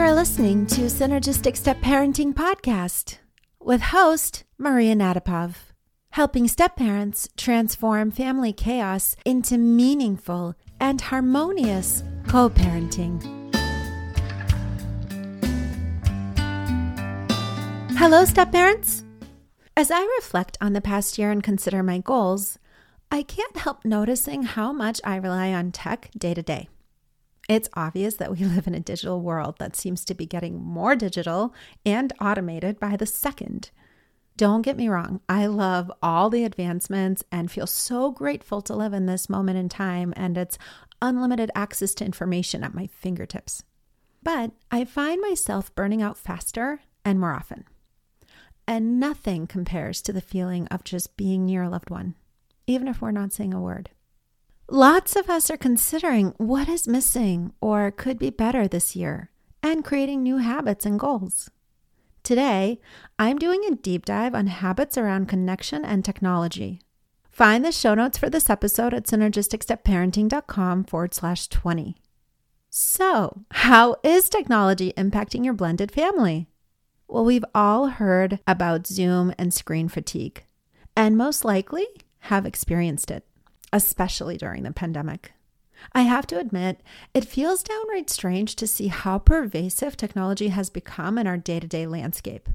You're listening to Synergistic Step Parenting Podcast with host Maria Nadapov, helping step parents transform family chaos into meaningful and harmonious co parenting. Hello, step parents. As I reflect on the past year and consider my goals, I can't help noticing how much I rely on tech day to day. It's obvious that we live in a digital world that seems to be getting more digital and automated by the second. Don't get me wrong, I love all the advancements and feel so grateful to live in this moment in time and its unlimited access to information at my fingertips. But I find myself burning out faster and more often. And nothing compares to the feeling of just being near a loved one, even if we're not saying a word. Lots of us are considering what is missing or could be better this year and creating new habits and goals. Today, I'm doing a deep dive on habits around connection and technology. Find the show notes for this episode at synergisticstepparenting.com forward slash 20. So, how is technology impacting your blended family? Well, we've all heard about Zoom and screen fatigue, and most likely have experienced it especially during the pandemic. I have to admit, it feels downright strange to see how pervasive technology has become in our day to day landscape.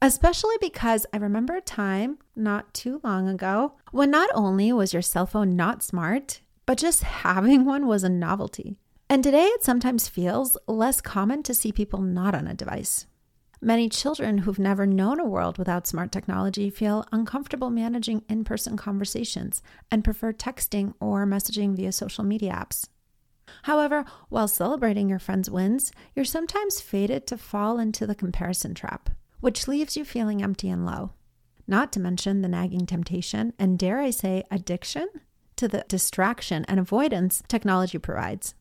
Especially because I remember a time not too long ago when not only was your cell phone not smart, but just having one was a novelty. And today it sometimes feels less common to see people not on a device. Many children who've never known a world without smart technology feel uncomfortable managing in person conversations and prefer texting or messaging via social media apps. However, while celebrating your friends' wins, you're sometimes fated to fall into the comparison trap, which leaves you feeling empty and low. Not to mention the nagging temptation and, dare I say, addiction to the distraction and avoidance technology provides.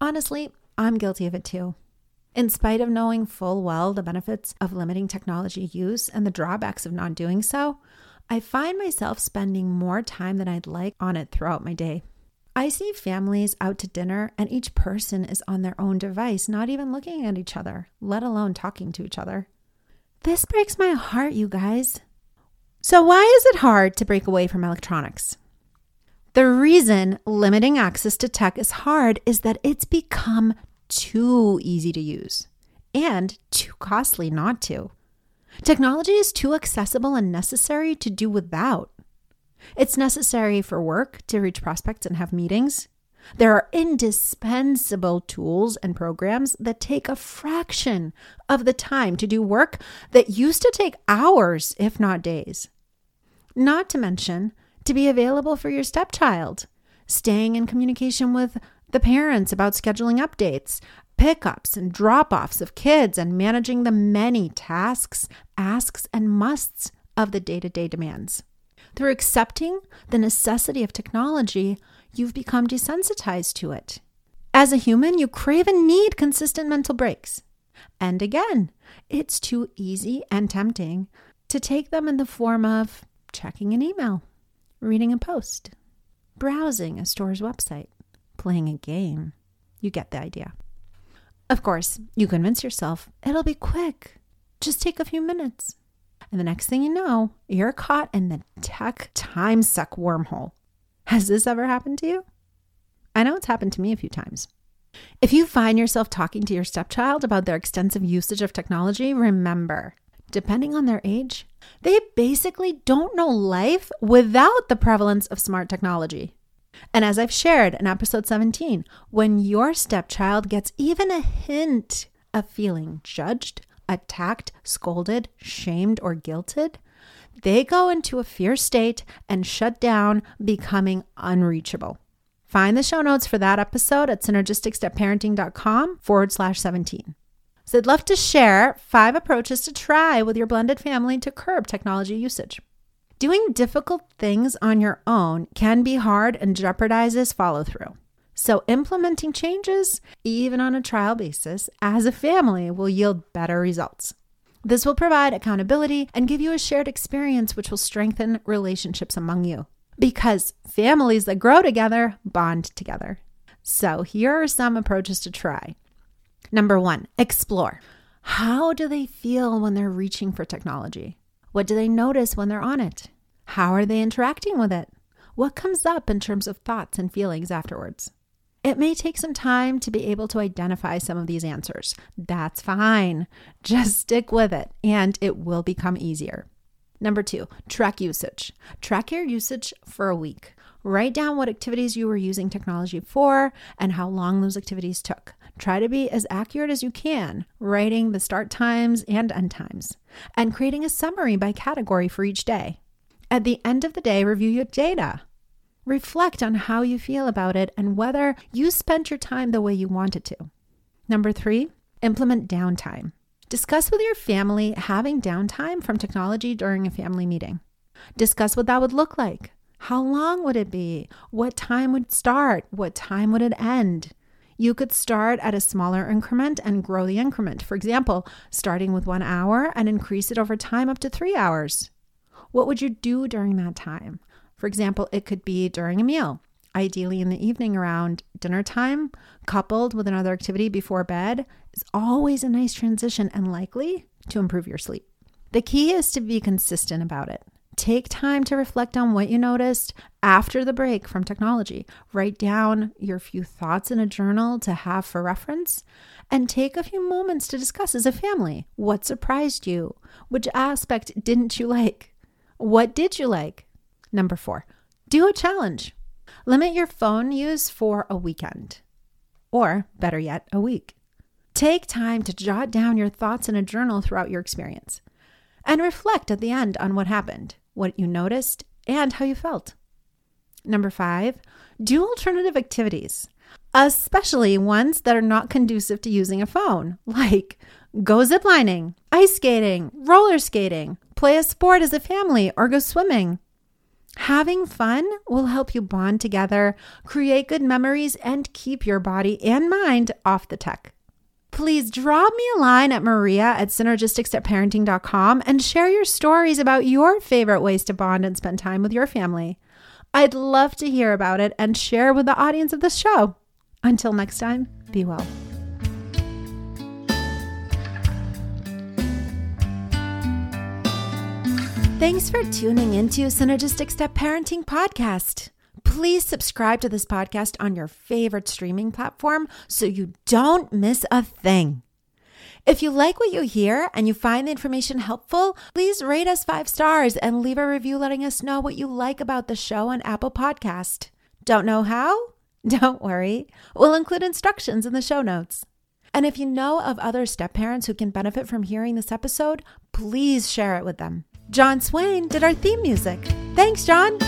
Honestly, I'm guilty of it too. In spite of knowing full well the benefits of limiting technology use and the drawbacks of not doing so, I find myself spending more time than I'd like on it throughout my day. I see families out to dinner and each person is on their own device, not even looking at each other, let alone talking to each other. This breaks my heart, you guys. So, why is it hard to break away from electronics? The reason limiting access to tech is hard is that it's become too easy to use and too costly not to. Technology is too accessible and necessary to do without. It's necessary for work to reach prospects and have meetings. There are indispensable tools and programs that take a fraction of the time to do work that used to take hours, if not days. Not to mention, to be available for your stepchild, staying in communication with the parents about scheduling updates, pickups and drop offs of kids, and managing the many tasks, asks, and musts of the day to day demands. Through accepting the necessity of technology, you've become desensitized to it. As a human, you crave and need consistent mental breaks. And again, it's too easy and tempting to take them in the form of checking an email, reading a post, browsing a store's website, playing a game. You get the idea. Of course, you convince yourself it'll be quick. Just take a few minutes. And the next thing you know, you're caught in the tech time suck wormhole. Has this ever happened to you? I know it's happened to me a few times. If you find yourself talking to your stepchild about their extensive usage of technology, remember, depending on their age, they basically don't know life without the prevalence of smart technology. And as I've shared in episode 17, when your stepchild gets even a hint of feeling judged, attacked, scolded, shamed, or guilted, they go into a fear state and shut down, becoming unreachable. Find the show notes for that episode at synergisticstepparenting.com forward slash 17. So I'd love to share five approaches to try with your blended family to curb technology usage. Doing difficult things on your own can be hard and jeopardizes follow through. So, implementing changes, even on a trial basis, as a family will yield better results. This will provide accountability and give you a shared experience, which will strengthen relationships among you. Because families that grow together bond together. So, here are some approaches to try. Number one, explore. How do they feel when they're reaching for technology? What do they notice when they're on it? How are they interacting with it? What comes up in terms of thoughts and feelings afterwards? It may take some time to be able to identify some of these answers. That's fine. Just stick with it and it will become easier. Number two, track usage. Track your usage for a week. Write down what activities you were using technology for and how long those activities took. Try to be as accurate as you can, writing the start times and end times, and creating a summary by category for each day. At the end of the day, review your data. Reflect on how you feel about it and whether you spent your time the way you wanted to. Number three, implement downtime. Discuss with your family having downtime from technology during a family meeting. Discuss what that would look like. How long would it be? What time would start? What time would it end? You could start at a smaller increment and grow the increment. For example, starting with one hour and increase it over time up to three hours. What would you do during that time? For example, it could be during a meal, ideally in the evening around dinner time, coupled with another activity before bed, is always a nice transition and likely to improve your sleep. The key is to be consistent about it. Take time to reflect on what you noticed after the break from technology. Write down your few thoughts in a journal to have for reference and take a few moments to discuss as a family what surprised you, which aspect didn't you like, what did you like. Number four, do a challenge. Limit your phone use for a weekend, or better yet, a week. Take time to jot down your thoughts in a journal throughout your experience and reflect at the end on what happened what you noticed, and how you felt. Number five, do alternative activities, especially ones that are not conducive to using a phone, like go ziplining, ice skating, roller skating, play a sport as a family, or go swimming. Having fun will help you bond together, create good memories, and keep your body and mind off the tech please drop me a line at maria at synergisticstepparenting.com and share your stories about your favorite ways to bond and spend time with your family. I'd love to hear about it and share with the audience of this show. Until next time, be well. Thanks for tuning into Synergistic Step Parenting Podcast. Please subscribe to this podcast on your favorite streaming platform so you don't miss a thing. If you like what you hear and you find the information helpful, please rate us five stars and leave a review letting us know what you like about the show on Apple Podcast. Don't know how? Don't worry. We'll include instructions in the show notes. And if you know of other step parents who can benefit from hearing this episode, please share it with them. John Swain did our theme music. Thanks, John.